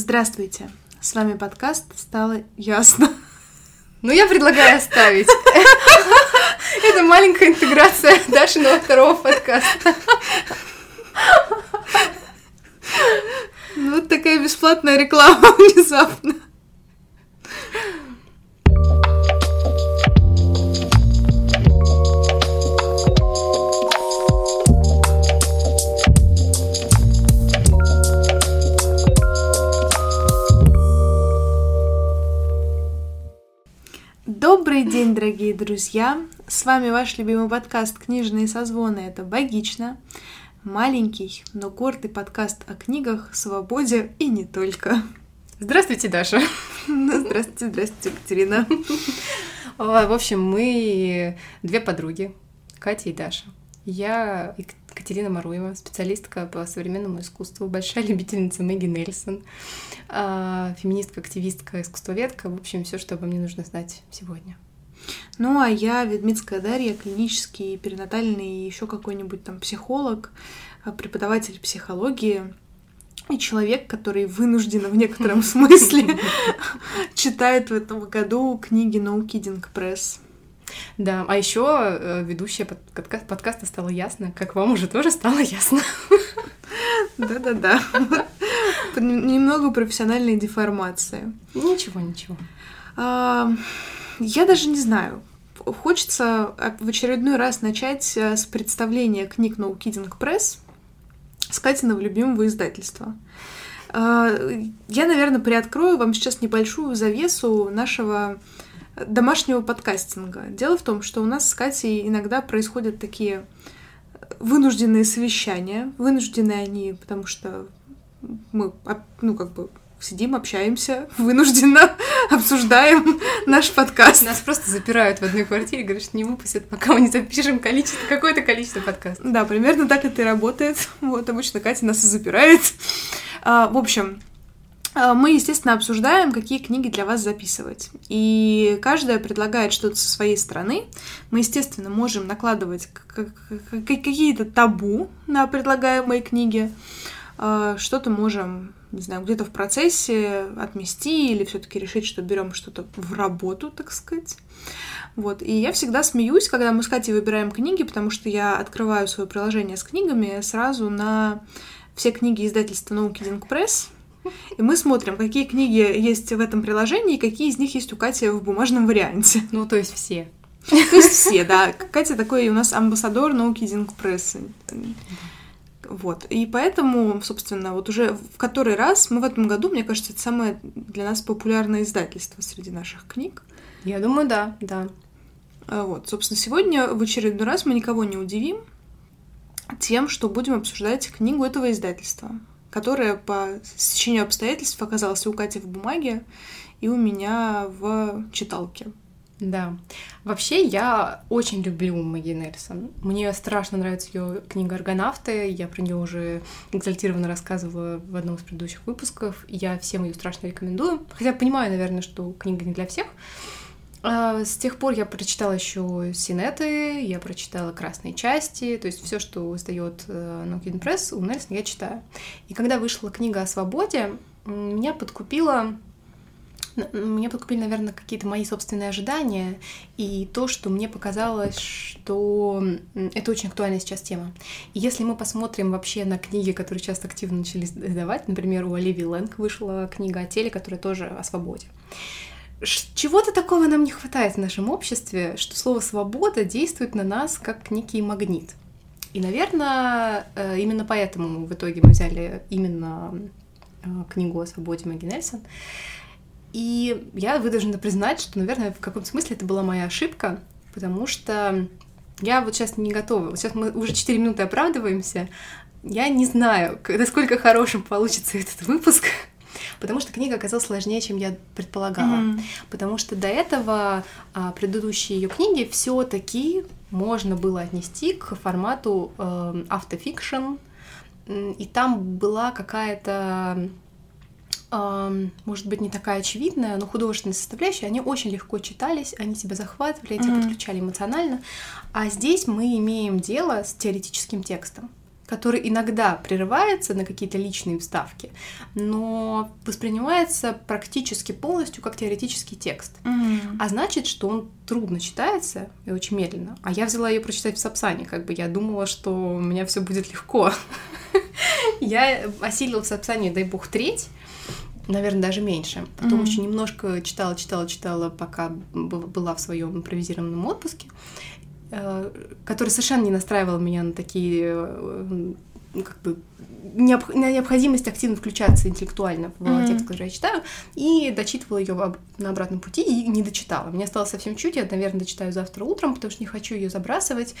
Здравствуйте! С вами подкаст «Стало ясно». Ну, я предлагаю оставить. Это маленькая интеграция Дашиного второго подкаста. Ну, вот такая бесплатная реклама внезапно. Дорогие друзья! С вами ваш любимый подкаст «Книжные созвоны» — это «Богично». Маленький, но гордый подкаст о книгах, свободе и не только. Здравствуйте, Даша. Здравствуйте, здравствуйте, Екатерина. В общем, мы две подруги, Катя и Даша. Я Катерина Маруева, специалистка по современному искусству, большая любительница Мэгги Нельсон, а, феминистка, активистка, искусствоведка. В общем, все, что обо мне нужно знать сегодня. Ну, а я Ведмитская Дарья, клинический, перинатальный, еще какой-нибудь там психолог, а, преподаватель психологии и человек, который вынужден в некотором смысле читает в этом году книги No Kidding Press. Да, а еще э, ведущая подка- подкаста стало ясно, как вам уже тоже стало ясно. Да-да-да. Немного профессиональной деформации. Ничего, ничего. А, я даже не знаю. Хочется в очередной раз начать э, с представления книг No Kidding Press с Катиного любимого издательства. А, я, наверное, приоткрою вам сейчас небольшую завесу нашего домашнего подкастинга. Дело в том, что у нас с Катей иногда происходят такие вынужденные совещания. Вынужденные они, потому что мы, ну, как бы сидим, общаемся, вынужденно обсуждаем наш подкаст. Нас просто запирают в одной квартире, говорят, что не выпустят, пока мы не запишем количество, какое-то количество подкастов. Да, примерно так это и работает. Вот, обычно Катя нас и запирает. А, в общем, а, мы, естественно, обсуждаем, какие книги для вас записывать. И каждая предлагает что-то со своей стороны. Мы, естественно, можем накладывать какие-то табу на предлагаемые книги. А, что-то можем, не знаю, где-то в процессе отмести или все-таки решить, что берем что-то в работу, так сказать. Вот. И я всегда смеюсь, когда мы с Катей выбираем книги, потому что я открываю свое приложение с книгами сразу на все книги издательства No Kidding Press, и мы смотрим, какие книги есть в этом приложении, и какие из них есть у Кати в бумажном варианте. Ну, то есть все. То есть все, да. Катя такой у нас амбассадор науки Динг прессы. Вот. И поэтому, собственно, вот уже в который раз мы в этом году, мне кажется, это самое для нас популярное издательство среди наших книг. Я думаю, да, да. А вот, собственно, сегодня в очередной раз мы никого не удивим тем, что будем обсуждать книгу этого издательства которая по стечению обстоятельств оказалась у Кати в бумаге и у меня в читалке. Да. Вообще, я очень люблю Мэгги Нельсон. Мне страшно нравится ее книга «Аргонавты». Я про нее уже экзальтированно рассказывала в одном из предыдущих выпусков. Я всем ее страшно рекомендую. Хотя понимаю, наверное, что книга не для всех. А, с тех пор я прочитала еще синеты, я прочитала красные части, то есть все, что издает Нокин э, Пресс, у Нельсон я читаю. И когда вышла книга о свободе, меня подкупила меня подкупили, наверное, какие-то мои собственные ожидания и то, что мне показалось, что это очень актуальная сейчас тема. И если мы посмотрим вообще на книги, которые сейчас активно начали издавать, например, у Оливии Лэнг вышла книга о теле, которая тоже о свободе. Чего-то такого нам не хватает в нашем обществе, что слово «свобода» действует на нас как некий магнит. И, наверное, э, именно поэтому в итоге мы взяли именно э, книгу о свободе Маги Нельсон. И я вынуждена признать, что, наверное, в каком-то смысле это была моя ошибка, потому что я вот сейчас не готова. Вот сейчас мы уже 4 минуты оправдываемся. Я не знаю, насколько хорошим получится этот выпуск, потому что книга оказалась сложнее, чем я предполагала. Mm-hmm. Потому что до этого а, предыдущие ее книги все-таки можно было отнести к формату э, автофикшн, и там была какая-то может быть, не такая очевидная, но художественная составляющая, они очень легко читались, они тебя захватывали, mm-hmm. тебя подключали эмоционально. А здесь мы имеем дело с теоретическим текстом который иногда прерывается на какие-то личные вставки, но воспринимается практически полностью как теоретический текст. Мгм. А значит, что он трудно читается и очень медленно. А я взяла ее прочитать в Сапсане, как бы я думала, что у меня все будет легко. Я осилила в Сапсане, дай бог, треть, наверное, даже меньше. Потом Мгм. еще немножко читала, читала, читала, пока была в своем импровизированном отпуске, э, который совершенно не настраивал меня на такие э, как бы необх- на необходимость активно включаться интеллектуально в Мгм. текст, который я читаю, и дочитывала ее на обратном пути и не дочитала. Мне осталось совсем чуть, я, наверное, дочитаю завтра утром, потому что не хочу ее забрасывать.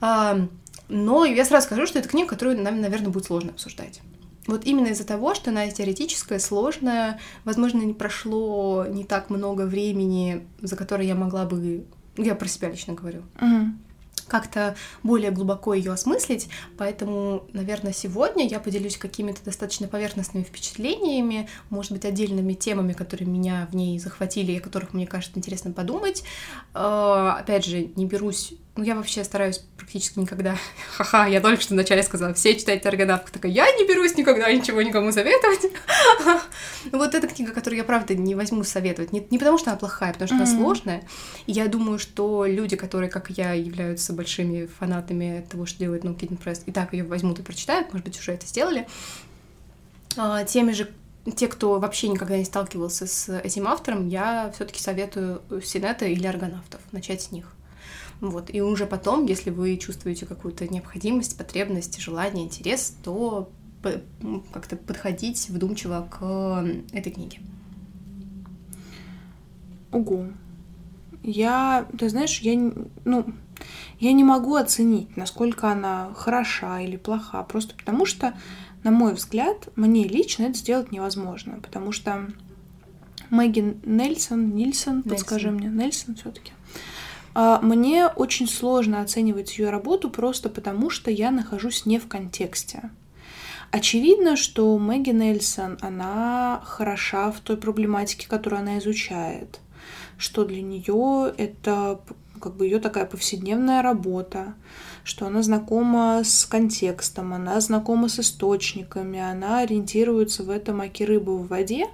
А, Но я сразу скажу, что это книга, которую нам, наверное, будет сложно обсуждать. Вот именно из-за того, что она теоретическая, сложная, возможно, не прошло не так много времени, за которое я могла бы, я про себя лично говорю, Мгм. как-то более глубоко ее осмыслить. Поэтому, наверное, сегодня я поделюсь какими-то достаточно поверхностными впечатлениями, может быть, отдельными темами, которые меня в ней захватили и о которых мне кажется интересно подумать. Э, Опять же, не берусь ну, я вообще стараюсь практически никогда... Ха-ха, я только что вначале сказала, все читайте аргонавтов. Такая, я не берусь никогда ничего никому советовать. Вот эта книга, которую я, правда, не возьму советовать. Не, потому, что она плохая, потому что она сложная. И я думаю, что люди, которые, как я, являются большими фанатами того, что делает No Kitten Press, и так ее возьмут и прочитают, может быть, уже это сделали. А, Теми же те, кто вообще никогда не сталкивался с этим автором, я все-таки советую Синета или Аргонавтов, начать с них. Вот. И уже потом, если вы чувствуете какую-то необходимость, потребность, желание, интерес, то как-то подходить вдумчиво к этой книге. Ого. Я, ты знаешь, я, ну, я не могу оценить, насколько она хороша или плоха, просто потому что, на мой взгляд, мне лично это сделать невозможно, потому что Мэгги Нельсон, Нильсон, подскажи мне, Нельсон все-таки. Мне очень сложно оценивать ее работу просто потому, что я нахожусь не в контексте. Очевидно, что Мэгги Нельсон, она хороша в той проблематике, которую она изучает, что для нее это как бы ее такая повседневная работа, что она знакома с контекстом, она знакома с источниками, она ориентируется в этом оке рыбы в воде,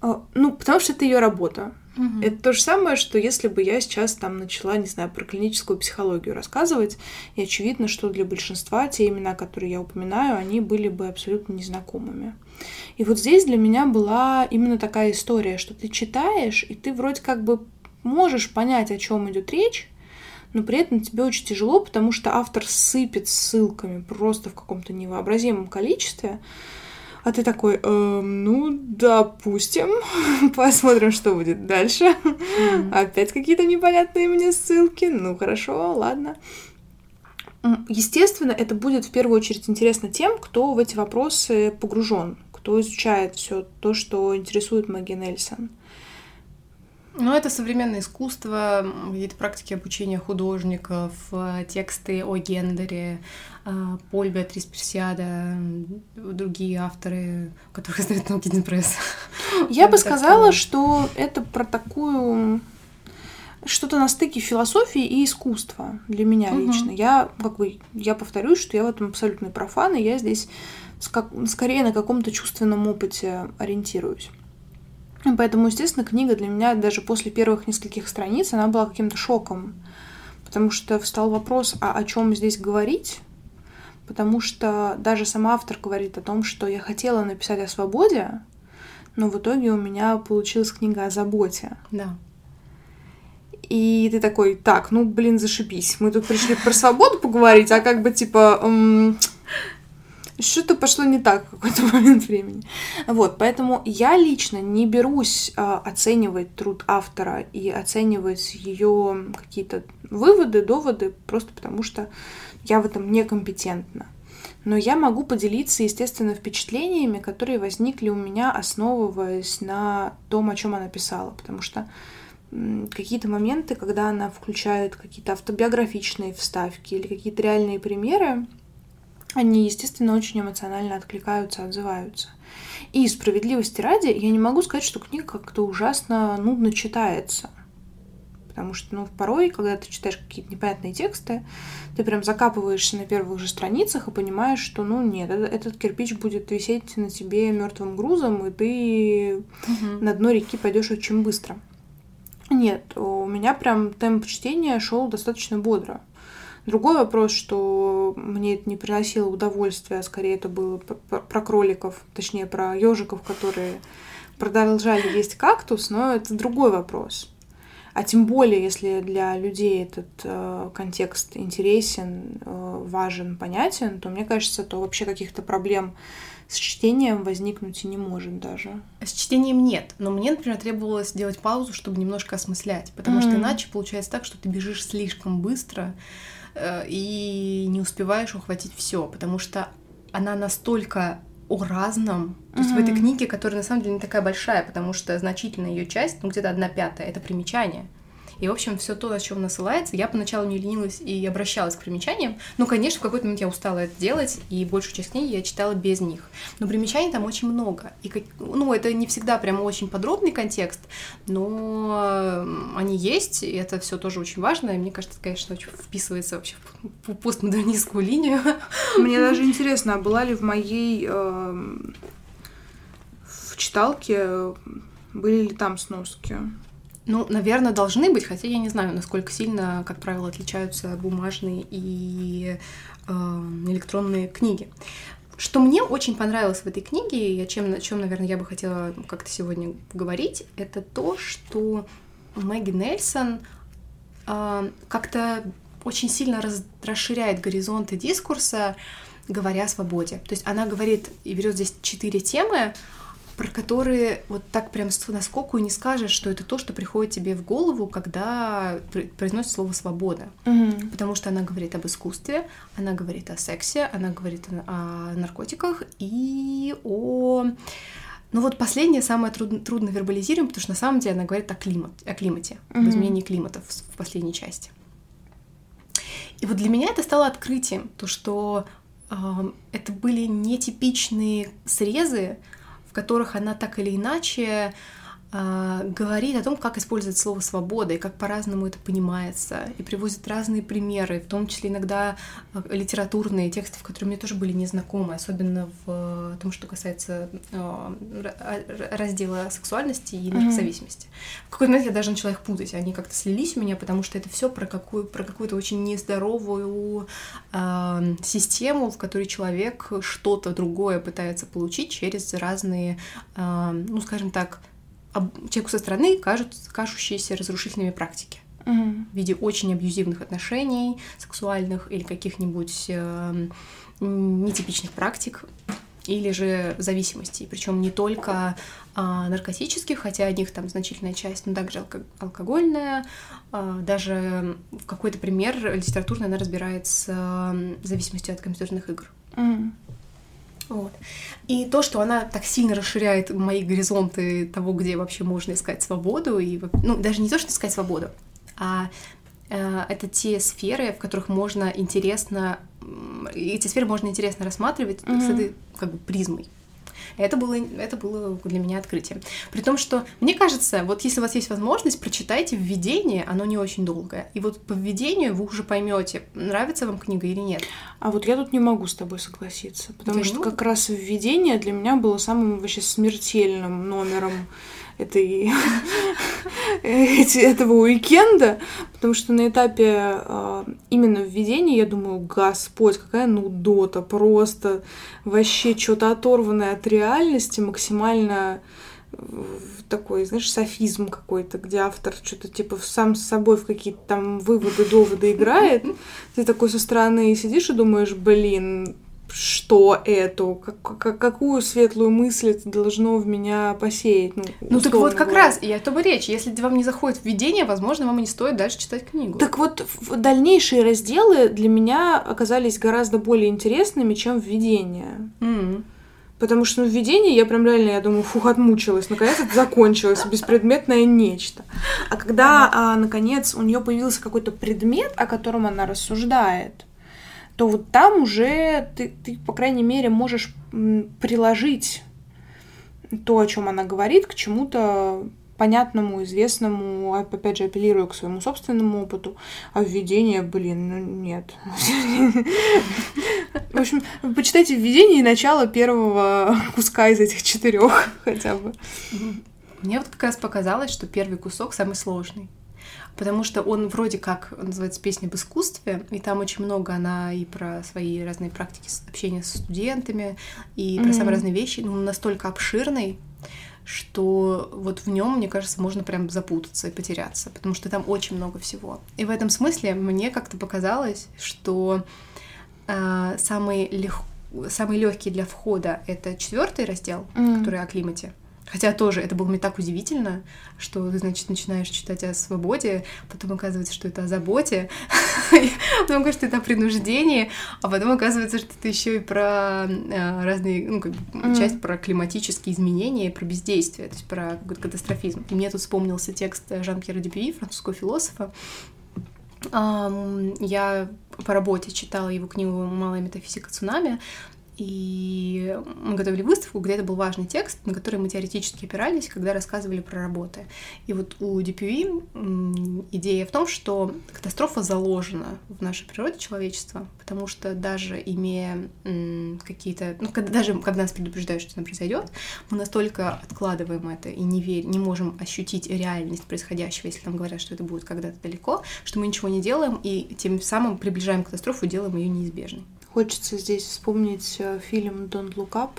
А, ну, потому что это ее работа. Это то же самое, что если бы я сейчас там начала, не знаю, про клиническую психологию рассказывать, и очевидно, что для большинства те имена, которые я упоминаю, они были бы абсолютно незнакомыми. И вот здесь для меня была именно такая история, что ты читаешь, и ты вроде как бы можешь понять, о чем идет речь, но при этом тебе очень тяжело, потому что автор сыпет ссылками просто в каком-то невообразимом количестве. А ты такой, «Эм, ну, допустим, посмотрим, что будет дальше. Опять какие-то непонятные мне ссылки. Ну, хорошо, ладно. Естественно, это будет в первую очередь интересно тем, кто в эти вопросы погружен, кто изучает все то, что интересует Мэгги Нельсон. Ну, это современное искусство, какие-то практики обучения художников, э, тексты о гендере, э, Поль Беатрис Персиада, другие авторы, которых знает No Kitten Press. Я бы сказала, что это про такую что-то на стыке философии и искусства для меня Мгм. лично. Я как бы я повторюсь, что я в этом абсолютный профан, и я здесь скорее на каком-то чувственном опыте ориентируюсь. Поэтому, естественно, книга для меня даже после первых нескольких страниц она была каким-то шоком, потому что встал вопрос, а о чем здесь говорить? Потому что даже сам автор говорит о том, что я хотела написать о свободе, но в итоге у меня получилась книга о заботе. Да. И ты такой, так, ну, блин, зашибись. Мы тут пришли про свободу поговорить, а как бы, типа, м, что-то пошло не так в какой-то момент времени. Вот, поэтому я лично не берусь а, оценивать труд автора и оценивать ее какие-то выводы, доводы, просто потому что я в этом некомпетентна. Но я могу поделиться, естественно, впечатлениями, которые возникли у меня, основываясь на том, о чем она писала. Потому что какие-то моменты, когда она включает какие-то автобиографичные вставки или какие-то реальные примеры, они, естественно, очень эмоционально откликаются, отзываются. И справедливости ради, я не могу сказать, что книга как-то ужасно нудно читается. потому что, ну, порой, когда ты читаешь какие-то непонятные тексты, ты прям закапываешься на первых же страницах и понимаешь, что, ну, нет, этот, кирпич будет висеть на тебе мертвым грузом, и ты угу. на дно реки пойдешь очень быстро. Нет, у меня прям темп чтения шел достаточно бодро. Другой вопрос, что мне это не приносило удовольствия, а скорее это было про кроликов, точнее про ежиков, которые продолжали есть кактус, но это другой вопрос. А тем более, если для людей этот э, контекст интересен, э, важен, понятен, то мне кажется, то вообще каких-то проблем с чтением возникнуть и не может даже. С чтением нет, но мне, например, требовалось сделать паузу, чтобы немножко осмыслять, потому mm-hmm. что иначе получается так, что ты бежишь слишком быстро, Э, и не успеваешь ухватить все, потому что она настолько о разном. То есть mm-hmm. в этой книге, которая на самом деле не такая большая, потому что значительная ее часть, ну где-то одна пятая, это примечание. И, в общем, все то, о чем она ссылается, я поначалу не ленилась и обращалась к примечаниям. Ну, конечно, в какой-то момент я устала это делать, и большую часть книги я читала без них. Но примечаний там очень много. И, как, ну, это не всегда прям очень подробный контекст, но они есть, и это все тоже очень важно. И мне кажется, это, конечно, очень вписывается вообще в постмодернистскую линию. Мне даже интересно, а была ли в моей э, в читалке были ли там сноски? Ну, наверное, должны быть, хотя я не знаю, насколько сильно, как правило, отличаются бумажные и э, электронные книги. Что мне очень понравилось в этой книге, и о чем, о чем, наверное, я бы хотела как-то сегодня говорить, это то, что Мэгги Нельсон э, как-то очень сильно раз, расширяет горизонты дискурса, говоря о свободе. То есть она говорит и берет здесь четыре темы, про которые вот так прям наскоку и не скажешь, что это то, что приходит тебе в голову, когда произносит слово свобода. Mm-hmm. Потому что она говорит об искусстве, она говорит о сексе, она говорит о, наркотиках и о... Ну вот последнее самое трудно, трудно вербализируем, потому что на самом деле она говорит о, климат, о климате, mm-hmm. об изменении климата в, в последней части. И вот для меня это стало открытием, то что э, это были нетипичные срезы, которых она так или иначе говорит о том, как использовать слово «свобода» и как по-разному это понимается, и привозит разные примеры, в том числе иногда а, литературные тексты, которые мне тоже были незнакомы, особенно в том, что касается а, раздела сексуальности и наркозависимости. Mm-hmm. В какой-то момент я даже начала их путать, они как-то слились у меня, потому что это все про, какую, про какую-то очень нездоровую э, систему, в которой человек что-то другое пытается получить через разные, э, ну, скажем так, человеку со стороны кажутся, кажущиеся разрушительными практики в виде очень абьюзивных отношений сексуальных или каких-нибудь э, нетипичных практик или же зависимостей, причем не только а, наркотических, хотя них там значительная часть, но также алко- алкогольная, а, даже в какой-то пример литературно она разбирает с а, зависимостью от компьютерных игр. Mm. Вот. И то, что она так сильно расширяет мои горизонты того, где вообще можно искать свободу, и, ну, даже не то, что искать свободу, а э, это те сферы, в которых можно интересно, эти сферы можно интересно рассматривать mm-hmm. с этой как бы призмой. Это было, это было для меня открытием. При том, что, мне кажется, вот если у вас есть возможность, прочитайте введение, оно не очень долгое. И вот по введению вы уже поймете, нравится вам книга или нет. А вот я тут не могу с тобой согласиться, потому что как раз введение для меня было самым вообще смертельным номером этой, этого уикенда, потому что на этапе э, именно введения я думаю, господь, какая нудота, просто вообще что-то оторванное от реальности, максимально такой, знаешь, софизм какой-то, где автор что-то типа сам с собой в какие-то там выводы, доводы играет. Ты такой со стороны сидишь и думаешь, блин, что эту, как, как, какую светлую мысль это должно в меня посеять. Ну, ну так вот как говоря. раз, и о том и речь. Если вам не заходит введение, возможно, вам и не стоит дальше читать книгу. Так вот, дальнейшие разделы для меня оказались гораздо более интересными, чем введение. Mm. Потому что ну, введение я прям реально, я думаю, фух, отмучилась. Наконец это закончилось, беспредметное нечто. А когда, а, наконец, у нее появился какой-то предмет, о котором она рассуждает, то вот там уже ты, ты по крайней мере, можешь приложить то, о чем она говорит, к чему-то понятному, известному, опять же, апеллирую к своему собственному опыту, а введение, блин, ну нет. В общем, почитайте введение и начало первого куска из этих четырех хотя бы. Мне вот как раз показалось, что первый кусок самый сложный. Потому что он вроде как называется песня об искусстве, и там очень много она и про свои разные практики общения с студентами, и про mm-hmm. самые разные вещи, но он настолько обширный, что вот в нем, мне кажется, можно прям запутаться и потеряться, потому что там очень много всего. И в этом смысле мне как-то показалось, что э, самый, лег... самый легкий для входа это четвертый раздел, mm. который о климате. Хотя тоже это было мне так удивительно, что ты, значит, начинаешь читать о свободе, потом оказывается, что это о заботе, потом оказывается, что это о принуждении, а потом оказывается, что это еще и про э, разные, ну, как бы, часть про климатические изменения, про бездействие, то есть про какой-то катастрофизм. И мне тут вспомнился текст Жан-Пьера Дюпюи, французского философа, я по работе читала его книгу «Малая метафизика цунами», и мы готовили выставку, где это был важный текст, на который мы теоретически опирались, когда рассказывали про работы. И вот у DPV идея в том, что катастрофа заложена в нашей природе человечества, потому что даже имея какие-то... Ну, когда, даже когда нас предупреждают, что это произойдет, мы настолько откладываем это и не, верь, не можем ощутить реальность происходящего, если нам говорят, что это будет когда-то далеко, что мы ничего не делаем, и тем самым приближаем катастрофу делаем ее неизбежной. Хочется здесь вспомнить э, фильм Don't Look Up.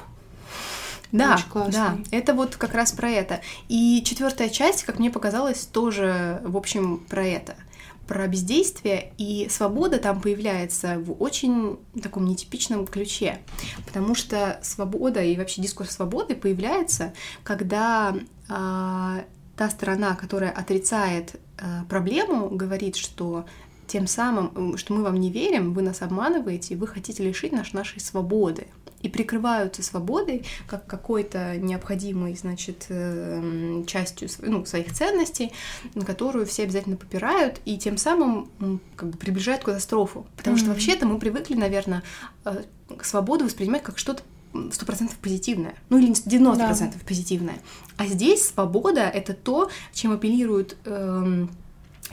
Да, да, это вот как раз про это. И четвертая часть, как мне показалось, тоже, в общем, про это про бездействие, и свобода там появляется в очень таком нетипичном ключе, потому что свобода и вообще дискурс свободы появляется, когда э, та сторона, которая отрицает э, проблему, говорит, что тем самым, что мы вам не верим, вы нас обманываете, вы хотите лишить нас нашей свободы. И прикрываются свободой как какой-то необходимой, значит, эм, частью ну, своих ценностей, которую все обязательно попирают, и тем самым как бы приближают катастрофу. Потому mm-hmm. что вообще-то мы привыкли, наверное, э, свободу воспринимать как что-то сто процентов позитивное, ну или 90% да. позитивное. А здесь свобода — это то, чем апеллируют эм,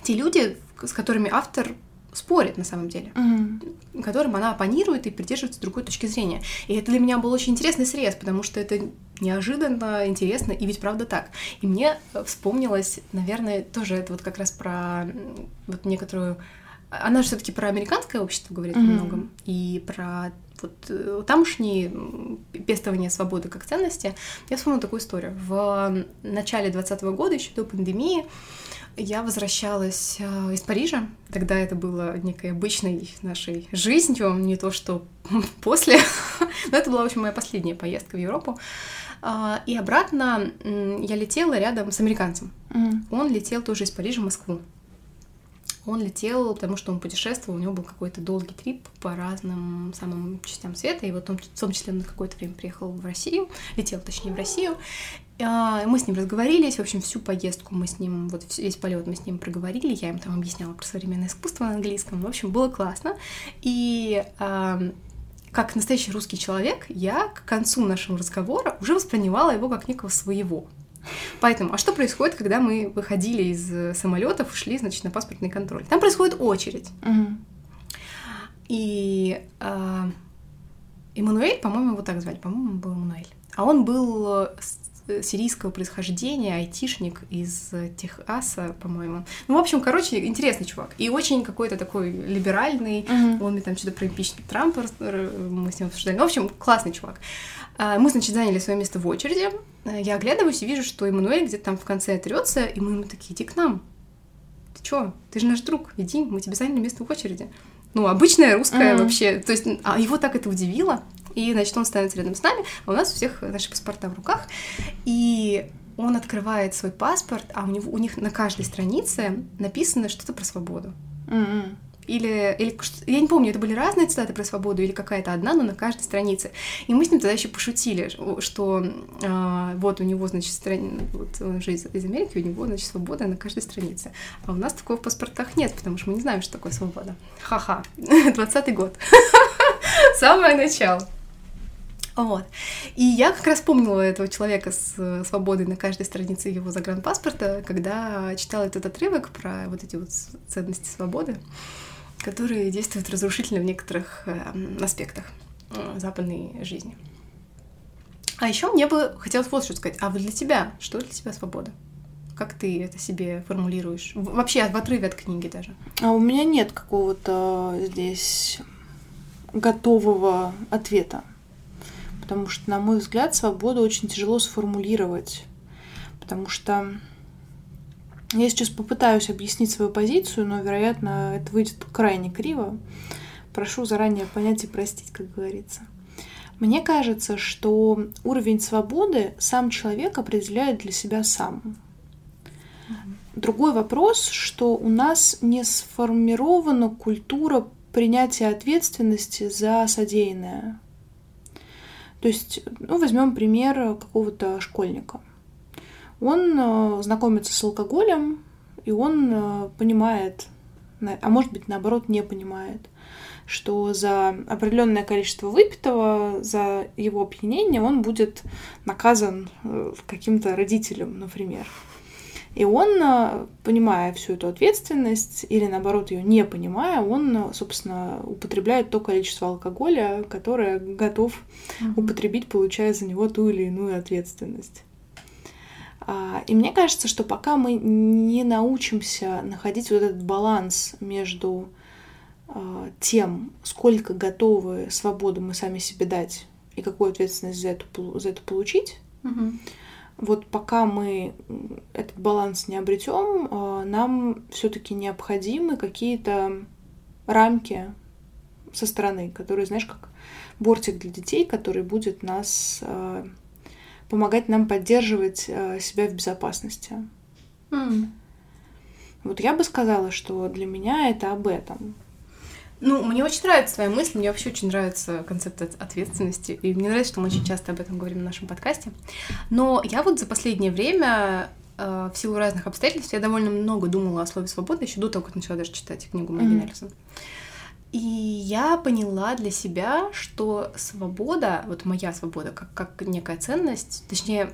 те люди, с которыми автор спорит на самом деле, mm-hmm. которым она оппонирует и придерживается другой точки зрения. И это для меня был очень интересный срез, потому что это неожиданно, интересно, и ведь правда так. И мне вспомнилось, наверное, тоже это вот как раз про вот некоторую... Она же все таки про американское общество говорит mm-hmm. многом, и про вот э, тамошние пестование свободы как ценности. Я вспомнила такую историю. В начале 2020 года, еще до пандемии, я возвращалась э, из Парижа. Тогда это было некой обычной нашей жизнью, не то что после. Но это была, в общем, моя последняя поездка в Европу. А, и обратно я летела рядом с американцем. Mm-hmm. Он летел тоже из Парижа в Москву. Он летел, потому что он путешествовал, у него был какой-то долгий трип по разным самым частям света, и вот он в том числе на какое-то время приехал в Россию, летел, точнее, в Россию, мы с ним разговорились, в общем, всю поездку мы с ним, вот весь полет мы с ним проговорили, я им там объясняла про современное искусство на английском, в общем, было классно. И как настоящий русский человек, я к концу нашего разговора уже воспринимала его как некого своего. Поэтому, а что происходит, когда мы выходили из самолетов, шли, значит, на паспортный контроль? Там происходит очередь. Угу. И э, Эммануэль, по-моему, его так звали, по-моему, был Эммануэль. А он был Э, сирийского происхождения, айтишник из Техаса, по-моему. Ну, в общем, короче, интересный чувак. И очень какой-то такой либеральный. Uh-huh. Он мне там что-то про импичмент Трампа мы с ним обсуждали. Ну, в общем, классный чувак. А, мы, значит, заняли свое место в очереди. Э, я оглядываюсь и вижу, что Эммануэль где-то там в конце трется, и мы ему такие, иди к нам. Ты чё? Ты же наш друг, иди, мы тебе заняли место в очереди. Ну, обычная русская uh-huh. вообще. То есть, а его так это удивило. И, значит, он становится рядом с нами, а у нас у всех наши паспорта в руках. И он открывает свой паспорт, а у, него, у них на каждой странице написано что-то про свободу. Mm-hmm. Или, или я не помню, это были разные цитаты про свободу или какая-то одна, но на каждой странице. И мы с ним тогда еще пошутили, что э, вот у него, значит, страни... вот он же из, из Америки, у него, значит, свобода на каждой странице. А у нас такого в паспортах нет, потому что мы не знаем, что такое свобода. Ха-ха. Двадцатый год. Самое начало. Вот. И я как раз помнила этого человека с э, свободой на каждой странице его загранпаспорта, когда читала этот отрывок про вот эти вот ценности свободы, которые действуют разрушительно в некоторых э, аспектах э, западной жизни. А еще мне бы хотелось вот что сказать. А вот для тебя, что для тебя свобода? Как ты это себе формулируешь? Вообще в отрыве от книги даже. А у меня нет какого-то здесь готового ответа. Потому что, на мой взгляд, свободу очень тяжело сформулировать. Потому что я сейчас попытаюсь объяснить свою позицию, но, вероятно, это выйдет крайне криво. Прошу заранее понять и простить, как говорится. Мне кажется, что уровень свободы сам человек определяет для себя сам. Другой вопрос, что у нас не сформирована культура принятия ответственности за содеянное. То есть, ну, возьмем пример какого-то школьника. Он э, знакомится с алкоголем, и он э, понимает, а может быть, наоборот, не понимает, что за определенное количество выпитого, за его опьянение он будет наказан э, каким-то родителем, например. И он, э, понимая всю эту ответственность, или наоборот ее не понимая, он, э, собственно, употребляет то количество алкоголя, которое готов mm-hmm. употребить, получая за него ту или иную ответственность. А, и мне кажется, что пока мы не научимся находить вот этот баланс между а, тем, сколько готовы свободу мы сами себе дать и какую ответственность за это, за это получить, угу вот пока мы этот баланс не обретем, а, нам все-таки необходимы какие-то рамки со стороны, которые, знаешь, как бортик для детей, который будет нас а, помогать нам поддерживать а, себя в безопасности. Mm. Вот я бы сказала, что для меня это об этом. Ну, мне очень нравится твоя мысль, мне вообще очень нравится концепт ответственности, и мне нравится, что мы очень часто об этом говорим в нашем подкасте. Но я вот за последнее время э, в силу разных обстоятельств я довольно много думала о слове свобода еще до того, как начала даже читать книгу Мэгги mm-hmm. Нельсон. И я поняла для себя, что свобода, вот моя свобода, как, как некая ценность, точнее,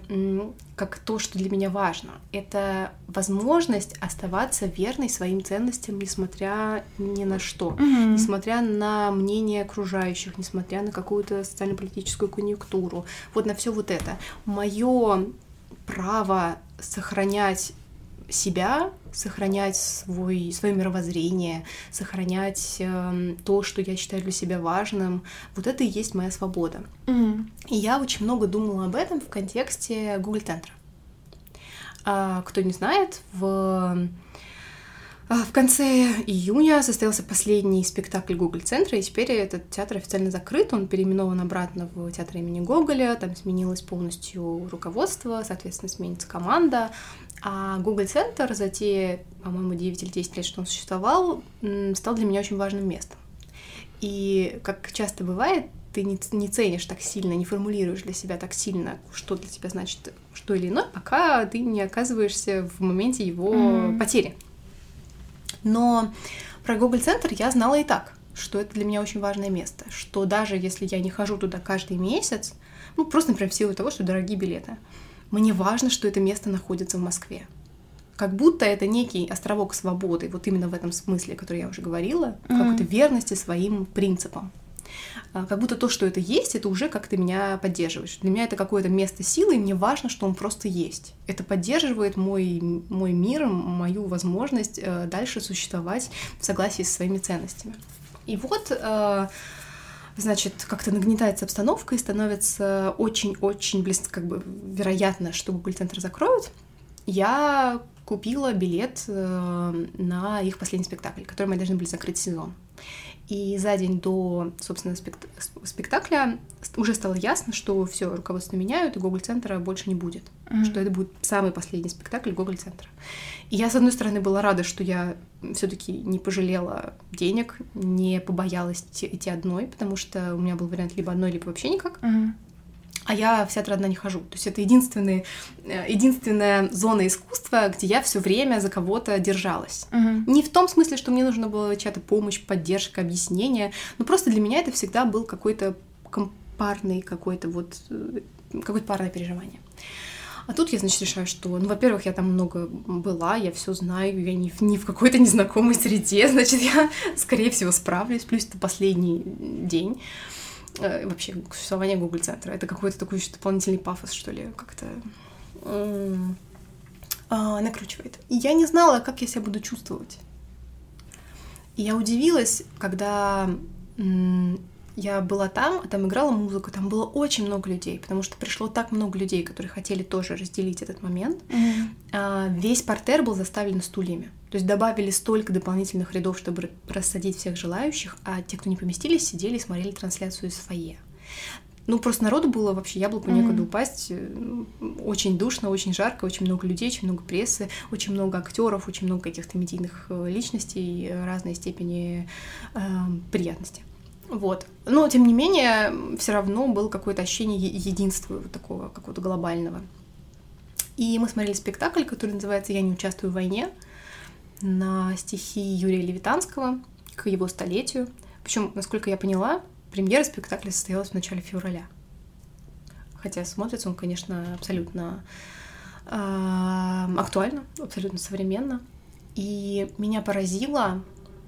как то, что для меня важно, это возможность оставаться верной своим ценностям, несмотря ни на что, mm-hmm. несмотря на мнение окружающих, несмотря на какую-то социально-политическую конъюнктуру, вот на все вот это. Мое право сохранять себя, сохранять свой, свое мировоззрение, сохранять э, то, что я считаю для себя важным. Вот это и есть моя свобода. Mm-hmm. И я очень много думала об этом в контексте Google центра. А, кто не знает, в а, в конце июня состоялся последний спектакль Google центра и теперь этот театр официально закрыт, он переименован обратно в театр имени Гоголя, там сменилось полностью руководство, соответственно, сменится команда, а Google центр за те, по-моему, 9 или 10 лет, что он существовал, стал для меня очень важным местом. И, как часто бывает, ты не, не ценишь так сильно, не формулируешь для себя так сильно, что для тебя значит что или иное, пока ты не оказываешься в моменте его mm. потери. Но про Google Центр я знала и так, что это для меня очень важное место, что даже если я не хожу туда каждый месяц, ну, просто, например, в силу того, что дорогие билеты, мне важно, что это место находится в Москве. Как будто это некий островок свободы, вот именно в этом смысле, который я уже говорила, mm-hmm. какой-то верности своим принципам. А, как будто то, что это есть, это уже как-то меня поддерживает. Для меня это какое-то место силы, и мне важно, что он просто есть. Это поддерживает мой, мой мир, мою возможность э, дальше существовать в согласии со своими ценностями. И вот, э, значит, как-то нагнетается обстановка и становится очень-очень близко, как бы вероятно, что Google Центр закроют. Я купила билет э, на их последний спектакль, который мы должны были закрыть сезон. И за день до, собственно, спектакля уже стало ясно, что все, руководство меняют, и Google центра больше не будет. Mm-hmm. Что это будет самый последний спектакль Google центра. И я, с одной стороны, была рада, что я все-таки не пожалела денег, не побоялась идти, одной, потому что у меня был вариант либо одной, либо вообще никак. Mm-hmm а я в театр одна не хожу. То есть это единственный, э, единственная зона искусства, где я все время за кого-то держалась. Угу. Не в том смысле, что мне нужна была чья-то помощь, поддержка, объяснение, но просто для меня это всегда был какой-то парный какой-то вот, э, какое-то парное переживание. А тут я, значит, решаю, что, ну, во-первых, я там много была, я все знаю, я не, не в какой-то незнакомой среде, значит, я, скорее всего, справлюсь, плюс это последний день э, вообще существования Google центра. Это какой-то такой еще дополнительный пафос, что ли, как-то э, накручивает. И я не знала, как я себя буду чувствовать. И я удивилась, когда я была там, там играла музыка, там было очень много людей, потому что пришло так много людей, которые хотели тоже разделить этот момент. Mm-hmm. А, весь портер был заставлен стульями. То есть добавили столько дополнительных рядов, чтобы рассадить всех желающих, а те, кто не поместились, сидели и смотрели трансляцию из фойе. Ну, просто народу было вообще яблоку mm-hmm. некуда упасть. Очень душно, очень жарко, очень много людей, очень много прессы, очень много актеров, очень много каких-то медийных э, личностей разной степени э, приятности. Вот. Но, тем не менее, все равно было какое-то ощущение единства вот такого какого-то глобального. И мы смотрели спектакль, который называется «Я не участвую в войне» на стихи Юрия Левитанского к его столетию. Причем, насколько я поняла, премьера спектакля состоялась в начале февраля. Хотя смотрится он, конечно, абсолютно э, актуально, абсолютно современно. И меня поразило,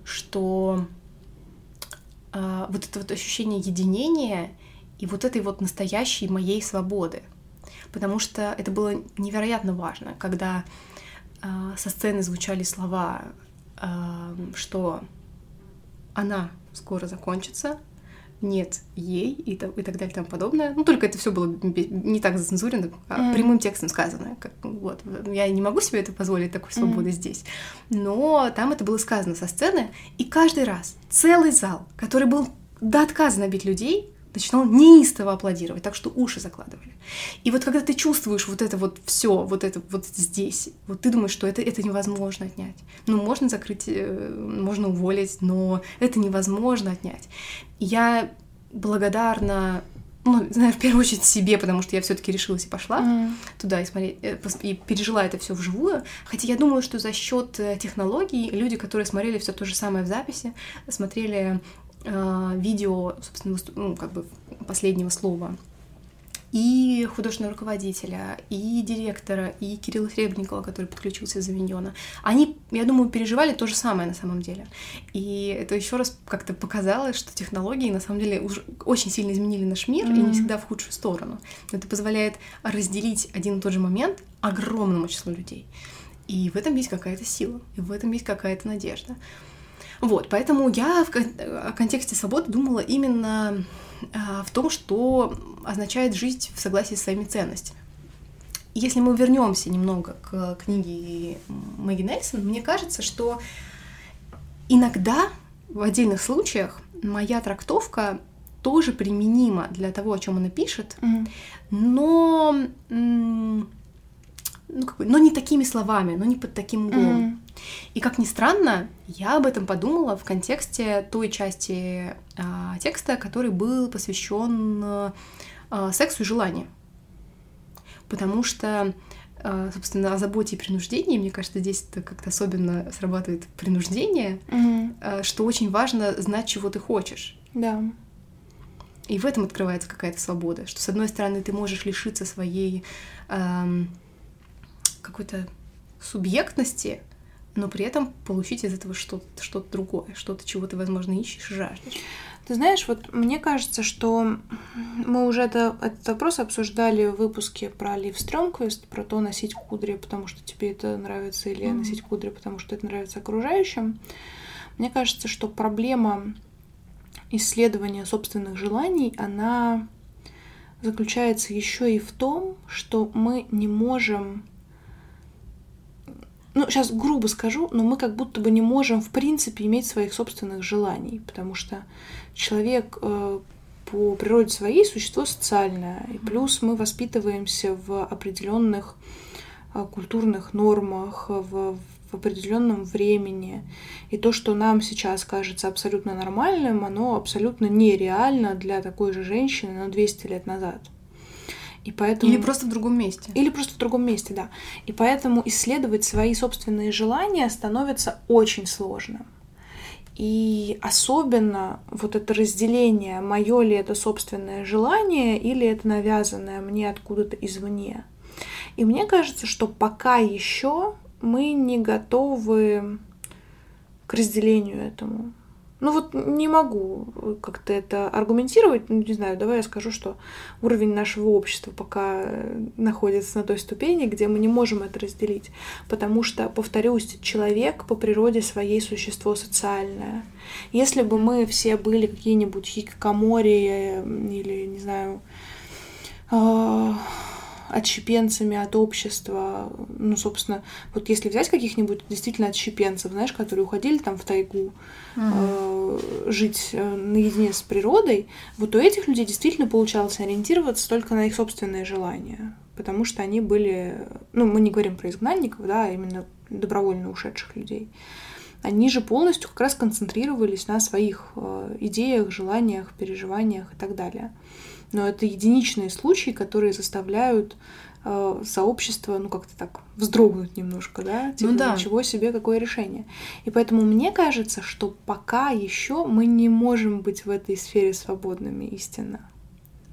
что вот это вот ощущение единения и вот этой вот настоящей моей свободы. Потому что это было невероятно важно, когда э, со сцены звучали слова, э, что она скоро закончится, нет ей и, так, и так далее и тому подобное. Ну, только это все было не так зацензурено, а mm. прямым текстом сказано. Как, вот. Я не могу себе это позволить, такой свободы mm. здесь. Но там это было сказано со сцены, и каждый раз целый зал, который был до отказа набить людей, начинал неистово аплодировать, так что уши закладывали. И вот когда ты чувствуешь вот это вот все, вот это вот здесь, вот ты думаешь, что это, это невозможно отнять. Ну, можно закрыть, э, можно уволить, но это невозможно отнять. я благодарна ну, знаю, в первую очередь себе, потому что я все-таки решилась и пошла mm. туда и смотреть, э, и пережила это все вживую. Хотя я думаю, что за счет э, технологий люди, которые смотрели все то же самое в записи, смотрели видео, собственно, ну, как бы последнего слова и художественного руководителя, и директора, и Кирилла Хребникова, который подключился из Авиньона. Они, я думаю, переживали то же самое на самом деле. И это еще раз как-то показало, что технологии на самом деле уже очень сильно изменили наш мир, mm-hmm. и не всегда в худшую сторону. Это позволяет разделить один и тот же момент огромному числу людей. И в этом есть какая-то сила, и в этом есть какая-то надежда. Вот, поэтому я в контексте свободы думала именно а, в том, что означает жить в согласии с своими ценностями. Если мы вернемся немного к книге Мэгги Нельсон, мне кажется, что иногда в отдельных случаях моя трактовка тоже применима для того, о чем она пишет, mm-hmm. но, ну, какой, но не такими словами, но не под таким углом. Mm-hmm. И как ни странно, я об этом подумала в контексте той части а, текста, который был посвящен а, сексу и желанию. Потому что, а, собственно, о заботе и принуждении, мне кажется, здесь это как-то особенно срабатывает принуждение, mm-hmm. а, что очень важно знать, чего ты хочешь. Да. И в этом открывается какая-то свобода, что с одной стороны ты можешь лишиться своей эм, какой-то субъектности, но при этом получить из этого что-то что другое, что-то, чего ты, возможно, ищешь и жаждешь. Ты знаешь, вот мне кажется, что мы уже это, этот вопрос обсуждали в выпуске про Лив Стрёмквист, про то носить кудри, потому что тебе это нравится, или mm-hmm. носить кудри, потому что это нравится окружающим. Мне кажется, что проблема исследования собственных желаний, она заключается еще и в том, что мы не можем ну, сейчас грубо скажу, но мы как будто бы не можем, в принципе, иметь своих собственных желаний, потому что человек э, по природе своей существо социальное, и плюс мы воспитываемся в определенных э, культурных нормах, в, в определенном времени. И то, что нам сейчас кажется абсолютно нормальным, оно абсолютно нереально для такой же женщины, но 200 лет назад. И поэтому... Или просто в другом месте. Или просто в другом месте, да. И поэтому исследовать свои собственные желания становится очень сложно. И особенно вот это разделение, мое ли это собственное желание или это навязанное мне откуда-то извне. И мне кажется, что пока еще мы не готовы к разделению этому. Ну вот не могу как-то это аргументировать, ну не знаю, давай я скажу, что уровень нашего общества пока находится на той ступени, где мы не можем это разделить, потому что, повторюсь, человек по природе своей существо социальное. Если бы мы все были какие-нибудь хикокомории или, не знаю, а, отщепенцами от общества. Ну, собственно, вот если взять каких-нибудь действительно отщепенцев, знаешь, которые уходили там в тайгу, э, жить э, наедине с природой, вот у этих людей действительно получалось ориентироваться только на их собственные желания, потому что они были, ну, мы не говорим про изгнанников, да, а именно добровольно ушедших людей. Они же полностью как раз концентрировались на своих э, идеях, желаниях, переживаниях и так далее но это единичные случаи, которые заставляют э, сообщество, ну, как-то так вздрогнуть немножко, да? Типа, ну да. ничего себе, какое решение. И поэтому мне кажется, что пока еще мы не можем быть в этой сфере свободными истинно.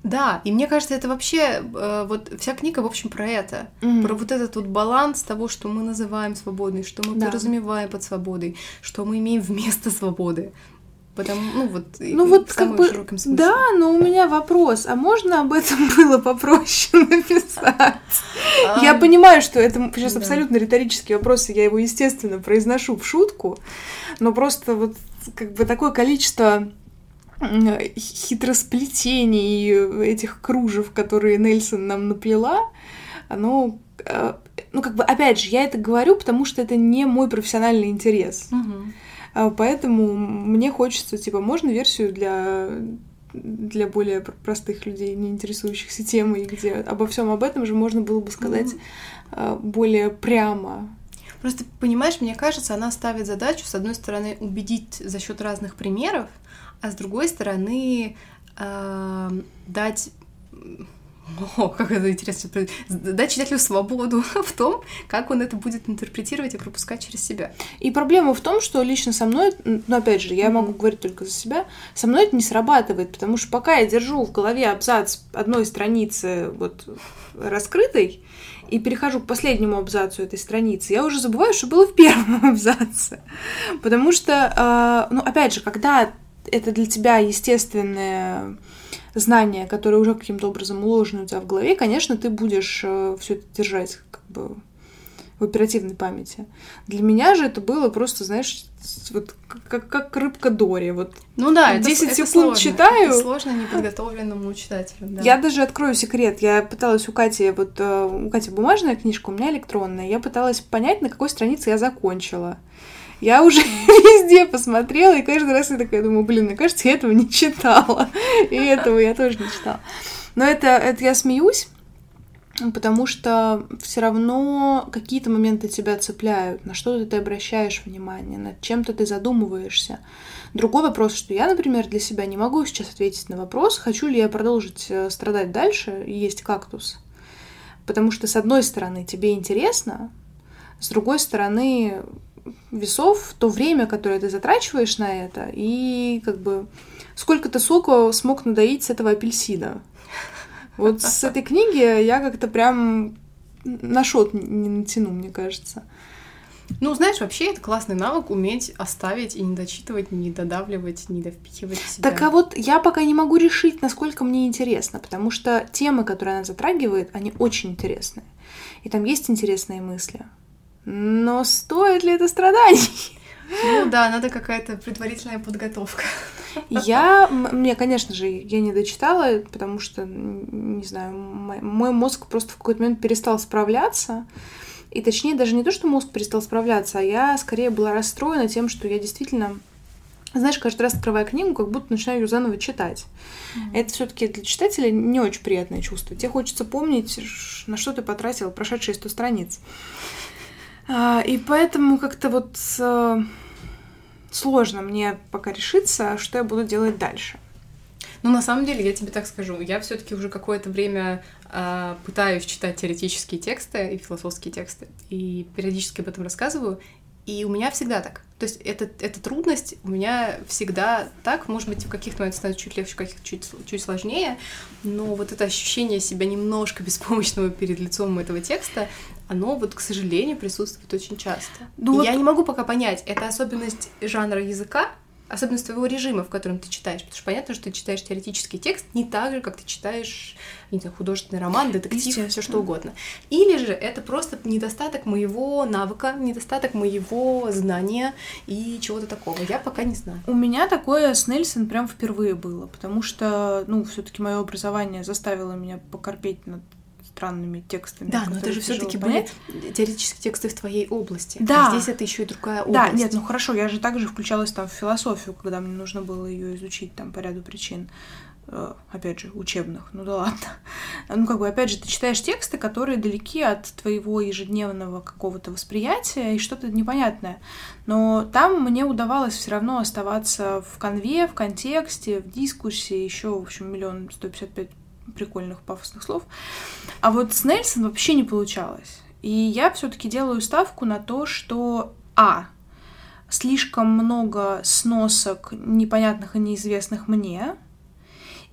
Да, и мне кажется, это вообще э, вот вся книга, в общем, про это, Мгм. про вот этот вот баланс того, что мы называем свободой, что мы Да. подразумеваем под свободой, что мы имеем вместо свободы. Потому, ну вот, Ну вот в как бы, широком смысле. да, но у меня вопрос, а можно об этом было попроще написать? А, Я понимаю, что это сейчас да. абсолютно риторический вопрос, и я его, естественно, произношу в шутку, но просто вот как бы такое количество хитросплетений этих кружев, которые Нельсон нам наплела, оно, э, ну как бы, опять же, я это говорю, потому что это не мой профессиональный интерес. мгм. А, Поэтому мне хочется, типа, можно версию для для более пр- простых людей, не интересующихся темой, где обо всем об этом же можно было бы сказать а, более прямо. Просто, понимаешь, мне кажется, она ставит задачу, с одной стороны, убедить за счет разных примеров, а с другой стороны, эм, дать... О, как это интересно. Дать читателю свободу в том, как он это будет интерпретировать и пропускать через себя. И проблема в том, что лично со мной, ну опять же, я Мгм. могу говорить только за себя, со мной это не срабатывает, потому что пока я держу в голове абзац одной страницы вот раскрытой и перехожу к последнему абзацу этой страницы, я уже забываю, что было в первом абзаце. Потому что, а, ну опять же, когда это для тебя естественное знание, которое уже каким-то образом уложено у тебя в голове, конечно, ты будешь все это держать как бы в оперативной памяти. Для меня же это было просто, знаешь, вот как, как рыбка Дори. Вот Ну да, это, 10 это секунд сложно. читаю. Это сложно неподготовленному читателю. Да. Я даже открою секрет. Я пыталась у Кати, вот э, у Кати бумажная книжка, у меня электронная. Я пыталась понять, на какой странице я закончила. Я уже везде посмотрела, и каждый раз я такая думаю, блин, мне кажется, я этого не читала. И этого я тоже не читала. Но это, это я смеюсь, потому что все равно какие-то моменты тебя цепляют, на что-то ты обращаешь внимание, над чем-то ты задумываешься. Другой вопрос, что я, например, для себя не могу сейчас ответить на вопрос, хочу ли я продолжить э, страдать дальше и есть кактус. Потому что, с одной стороны, тебе интересно, с другой стороны, весов то время, которое ты затрачиваешь на это, и как бы сколько ты сока смог надоить с этого апельсина. Вот с этой книги я как-то прям на шот не натяну, мне кажется. Ну, знаешь, вообще это классный навык уметь оставить и не дочитывать, не додавливать, не довпихивать себя. Так а вот я пока не могу решить, насколько мне интересно, потому что темы, которые она затрагивает, они очень интересные. И там есть интересные мысли. Но стоит ли это страданий? Ну да, надо какая-то предварительная подготовка. Я, мне, конечно же, я не дочитала, потому что, не знаю, мой, мой мозг просто в какой-то момент перестал справляться. И точнее, даже не то, что мозг перестал справляться, а я скорее была расстроена тем, что я действительно, знаешь, каждый раз открывая книгу, как будто начинаю ее заново читать. Это все-таки для читателя не очень приятное чувство. Тебе хочется помнить, на что ты потратил прошедшие 100 страниц. А, И поэтому как-то вот э, сложно мне пока решиться, что я буду делать дальше. Ну, на самом деле, я тебе так скажу, я все таки уже какое-то время а, пытаюсь читать теоретические тексты и философские тексты, и периодически об этом рассказываю, И у меня всегда так. То есть это, эта трудность у меня всегда так, может быть, в каких-то моментах становится чуть легче, в каких-то чуть, чуть сложнее, но вот это ощущение себя немножко беспомощного перед лицом этого текста, оно вот, к сожалению, присутствует очень часто. Ну, вот... Я не могу пока понять, это особенность жанра языка, особенность твоего режима, в котором ты читаешь. Потому что понятно, что ты читаешь теоретический текст не так же, как ты читаешь не знаю, художественный роман, детектив, все что угодно. Или же это просто недостаток моего навыка, недостаток моего знания и чего-то такого. Я пока не знаю. У меня такое с Нельсон прям впервые было, потому что, ну, все-таки мое образование заставило меня покорпеть над странными текстами. Да, но это же все-таки были теоретические тексты в твоей области. Да. А здесь это еще и другая область. Да, нет, ну хорошо, я же также включалась там в философию, когда мне нужно было ее изучить там по ряду причин э, опять же, учебных, ну да ладно. Ну, как бы, опять же, ты читаешь тексты, которые далеки от твоего ежедневного какого-то восприятия и что-то непонятное. Но там мне удавалось все равно оставаться в конве, в контексте, в дискуссии, еще, в общем, миллион сто пятьдесят пять прикольных пафосных слов. А вот с Нельсон вообще не получалось. И я все-таки делаю ставку на то, что А. Слишком много сносок непонятных и неизвестных мне.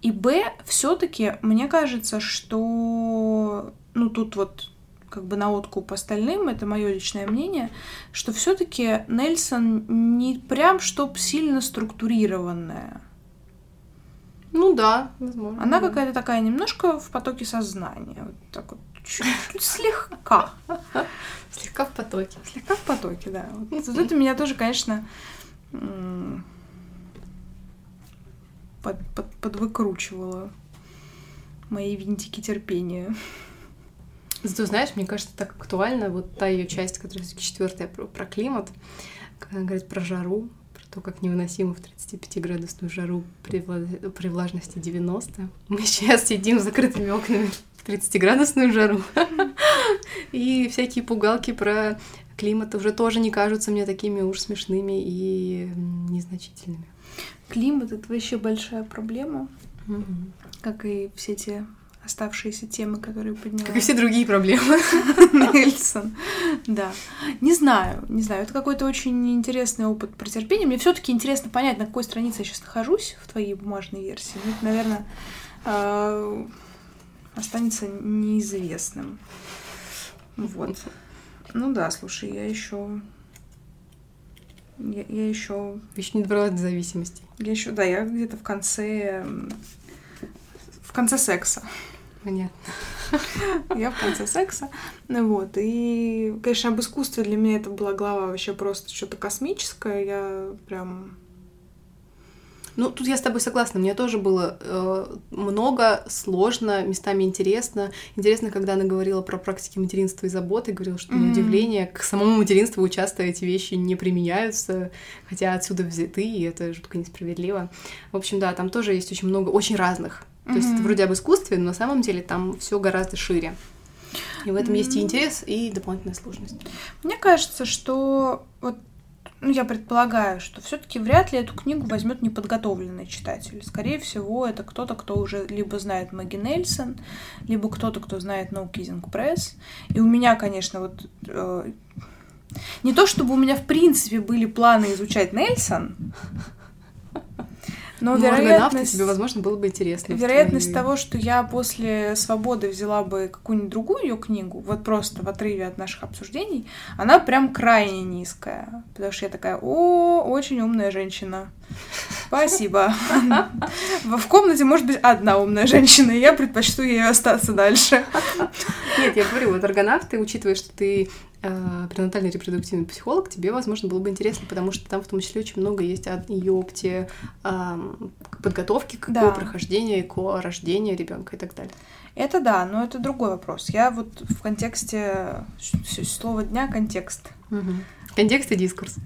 И Б. Все-таки мне кажется, что ну тут вот как бы на откуп остальным, это мое личное мнение, что все-таки Нельсон не прям чтоб сильно структурированная. Ну да, возможно. Она да. какая-то такая немножко в потоке сознания. Вот так вот чуть-чуть слегка. Слегка в потоке. Слегка в потоке, да. Вот, вот это меня тоже, конечно, под, под, подвыкручивало мои винтики терпения. Зато, знаешь, мне кажется, так актуально вот та ее часть, которая все-таки четвертая про, про климат, когда она говорит про жару, то, как невыносимо в 35-градусную жару при, вла- при влажности 90. Мы сейчас сидим с закрытыми окнами в 30-градусную жару. И всякие пугалки про климат уже тоже не кажутся мне такими уж смешными и незначительными. Климат — это вообще большая проблема, как и все те оставшиеся темы, которые подняла. Как и все другие проблемы. Нельсон. Да. Не знаю, не знаю. Это какой-то очень интересный опыт претерпения. Мне все таки интересно понять, на какой странице я сейчас нахожусь в твоей бумажной версии. Ну, это, наверное, а, останется неизвестным. Вот. Ну да, слушай, я еще я, я еще. Еще не добралась до зависимости. Я еще, да, я где-то в конце в конце секса. Понятно. Я в конце секса. Ну вот. И, конечно, об искусстве для меня это была глава вообще просто что-то космическое. Я прям ну, тут я с тобой согласна. Мне тоже было э, много, сложно, местами интересно. Интересно, когда она говорила про практики материнства и заботы, говорила, что, на удивление, к самому материнству часто эти вещи не применяются, хотя отсюда взяты, и это жутко несправедливо. В общем, да, там тоже есть очень много очень разных то mm-hmm. есть это вроде об искусстве, но на самом деле там все гораздо шире. И в этом mm-hmm. есть и интерес, и дополнительная сложность. Мне кажется, что вот ну, я предполагаю, что все-таки вряд ли эту книгу возьмет неподготовленный читатель. Скорее всего, это кто-то, кто уже либо знает Мэгги Нельсон, либо кто-то, кто знает No Kissing Press. И у меня, конечно, вот э, не то чтобы у меня в принципе были планы изучать Нельсон, но вероятность... тебе, возможно, было бы интересно. Вероятность твоей... того, что я после «Свободы» взяла бы какую-нибудь другую ее книгу, вот просто в отрыве от наших обсуждений, она прям крайне низкая. Потому что я такая, о, очень умная женщина. Спасибо. В комнате может быть одна умная женщина, и я предпочту ей остаться дальше. Нет, я говорю, вот аргонавты, учитывая, что ты пренатальный репродуктивный психолог, тебе, возможно, было бы интересно, потому что там в том числе очень много есть о э, подготовки к да. прохождению, к рождению ребенка и так далее. Это да, но это другой вопрос. Я вот в контексте слова дня контекст. Угу. Контекст и дискурс.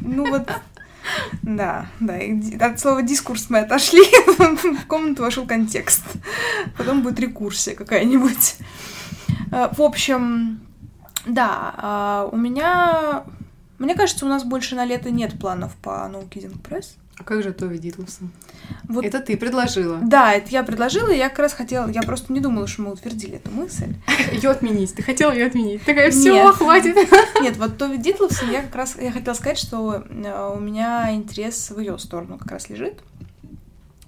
Ну вот да, да. От слова дискурс мы отошли, в комнату вошел контекст. Потом будет рекурсия какая-нибудь. Э, в общем, да, а, у меня... Мне кажется, у нас больше на лето нет планов по No Kidding Press. А как же Тови Дитлсон? Вот Это ты предложила. Да, это я предложила, и я как раз хотела, я просто не думала, что мы утвердили эту мысль. Ее отменить. Ты хотела ее отменить. Такая, все, хватит. Нет, вот Тови Дитловсон, я как раз, я хотела сказать, что э, у меня интерес в ее сторону как раз лежит.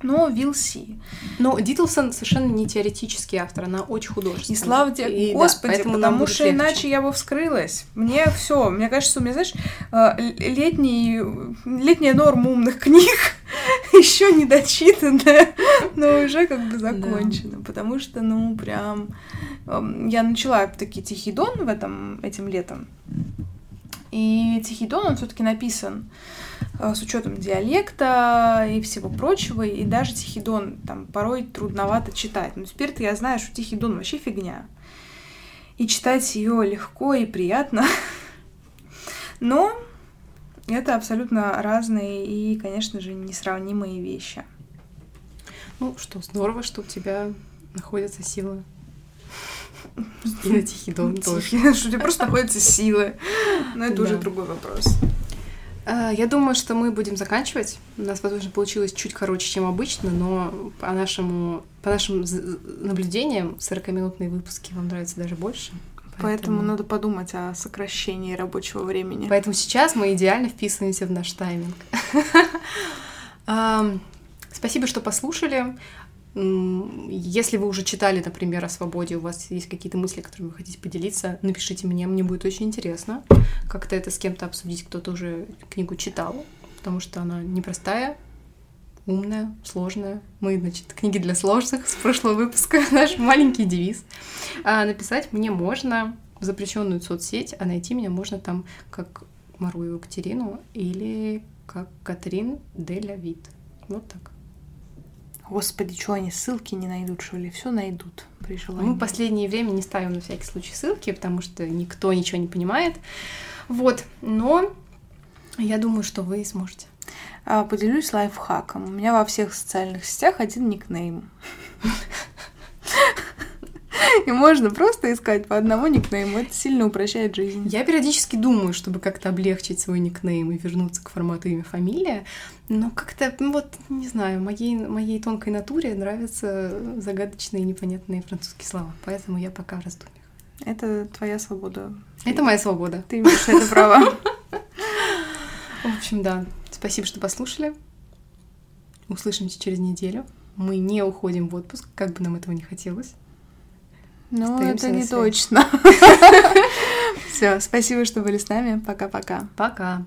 Но we'll see. Но Дитлсон совершенно не теоретический автор, она очень художественная. И слава тебе, И да, Господи, нам потому что легче. иначе я бы вскрылась. Мне все, мне кажется, у меня, знаешь, э, летний, летняя норма умных книг еще не дочитанная, но уже как бы закончена, потому что, ну, прям, эм, я начала таки Тихий Дон в этом, этим летом, и Тихий Дон, он все-таки написан э, с учетом диалекта и всего прочего, и даже Тихий Дон там порой трудновато читать. Но теперь-то я знаю, что Тихий Дон вообще фигня. И читать ее легко и приятно. Но это абсолютно разные и, конечно же, несравнимые вещи. Ну что, здорово, что у тебя находятся силы. На Тихий Дон тоже. Что у тебя просто находятся силы. Но это уже другой вопрос. А, Я думаю, что мы будем заканчивать. У нас, возможно, получилось чуть короче, чем обычно, но по нашему, по нашим наблюдениям 40-минутные выпуски вам нравятся даже больше. Поэтому надо подумать о сокращении рабочего времени. Поэтому сейчас мы идеально вписываемся в наш тайминг. Спасибо, что послушали. Если вы уже читали, например, о свободе, у вас есть какие-то мысли, которыми вы хотите поделиться, напишите мне, мне будет очень интересно как-то это с кем-то обсудить, кто-то уже книгу читал, потому что она непростая, умная, сложная. Мы, значит, книги для сложных с прошлого выпуска, наш маленький девиз. А написать мне можно в запрещенную соцсеть, а найти меня можно там как Маруеву Катерину или как Катрин Деля Вит. Вот так. Господи, что они ссылки не найдут, что ли? Все найдут при желании. Мы в последнее время не ставим на всякий случай ссылки, потому что никто ничего не понимает. Вот, но я думаю, что вы сможете. А, поделюсь лайфхаком. У меня во всех социальных сетях один никнейм. И можно просто искать по одному никнейму. Это сильно упрощает жизнь. Я периодически думаю, чтобы как-то облегчить свой никнейм и вернуться к формату имя фамилия, но как-то, ну вот, не знаю, моей, моей тонкой натуре нравятся загадочные непонятные французские слова, поэтому я пока в раздумьях. Это твоя свобода. Это моя свобода. Ты имеешь это право. В общем, да. Спасибо, что послушали. Услышимся через неделю. Мы не уходим в отпуск, как бы нам этого не хотелось. Ну, это не точно. Все, спасибо, что были с нами. Пока-пока. Пока.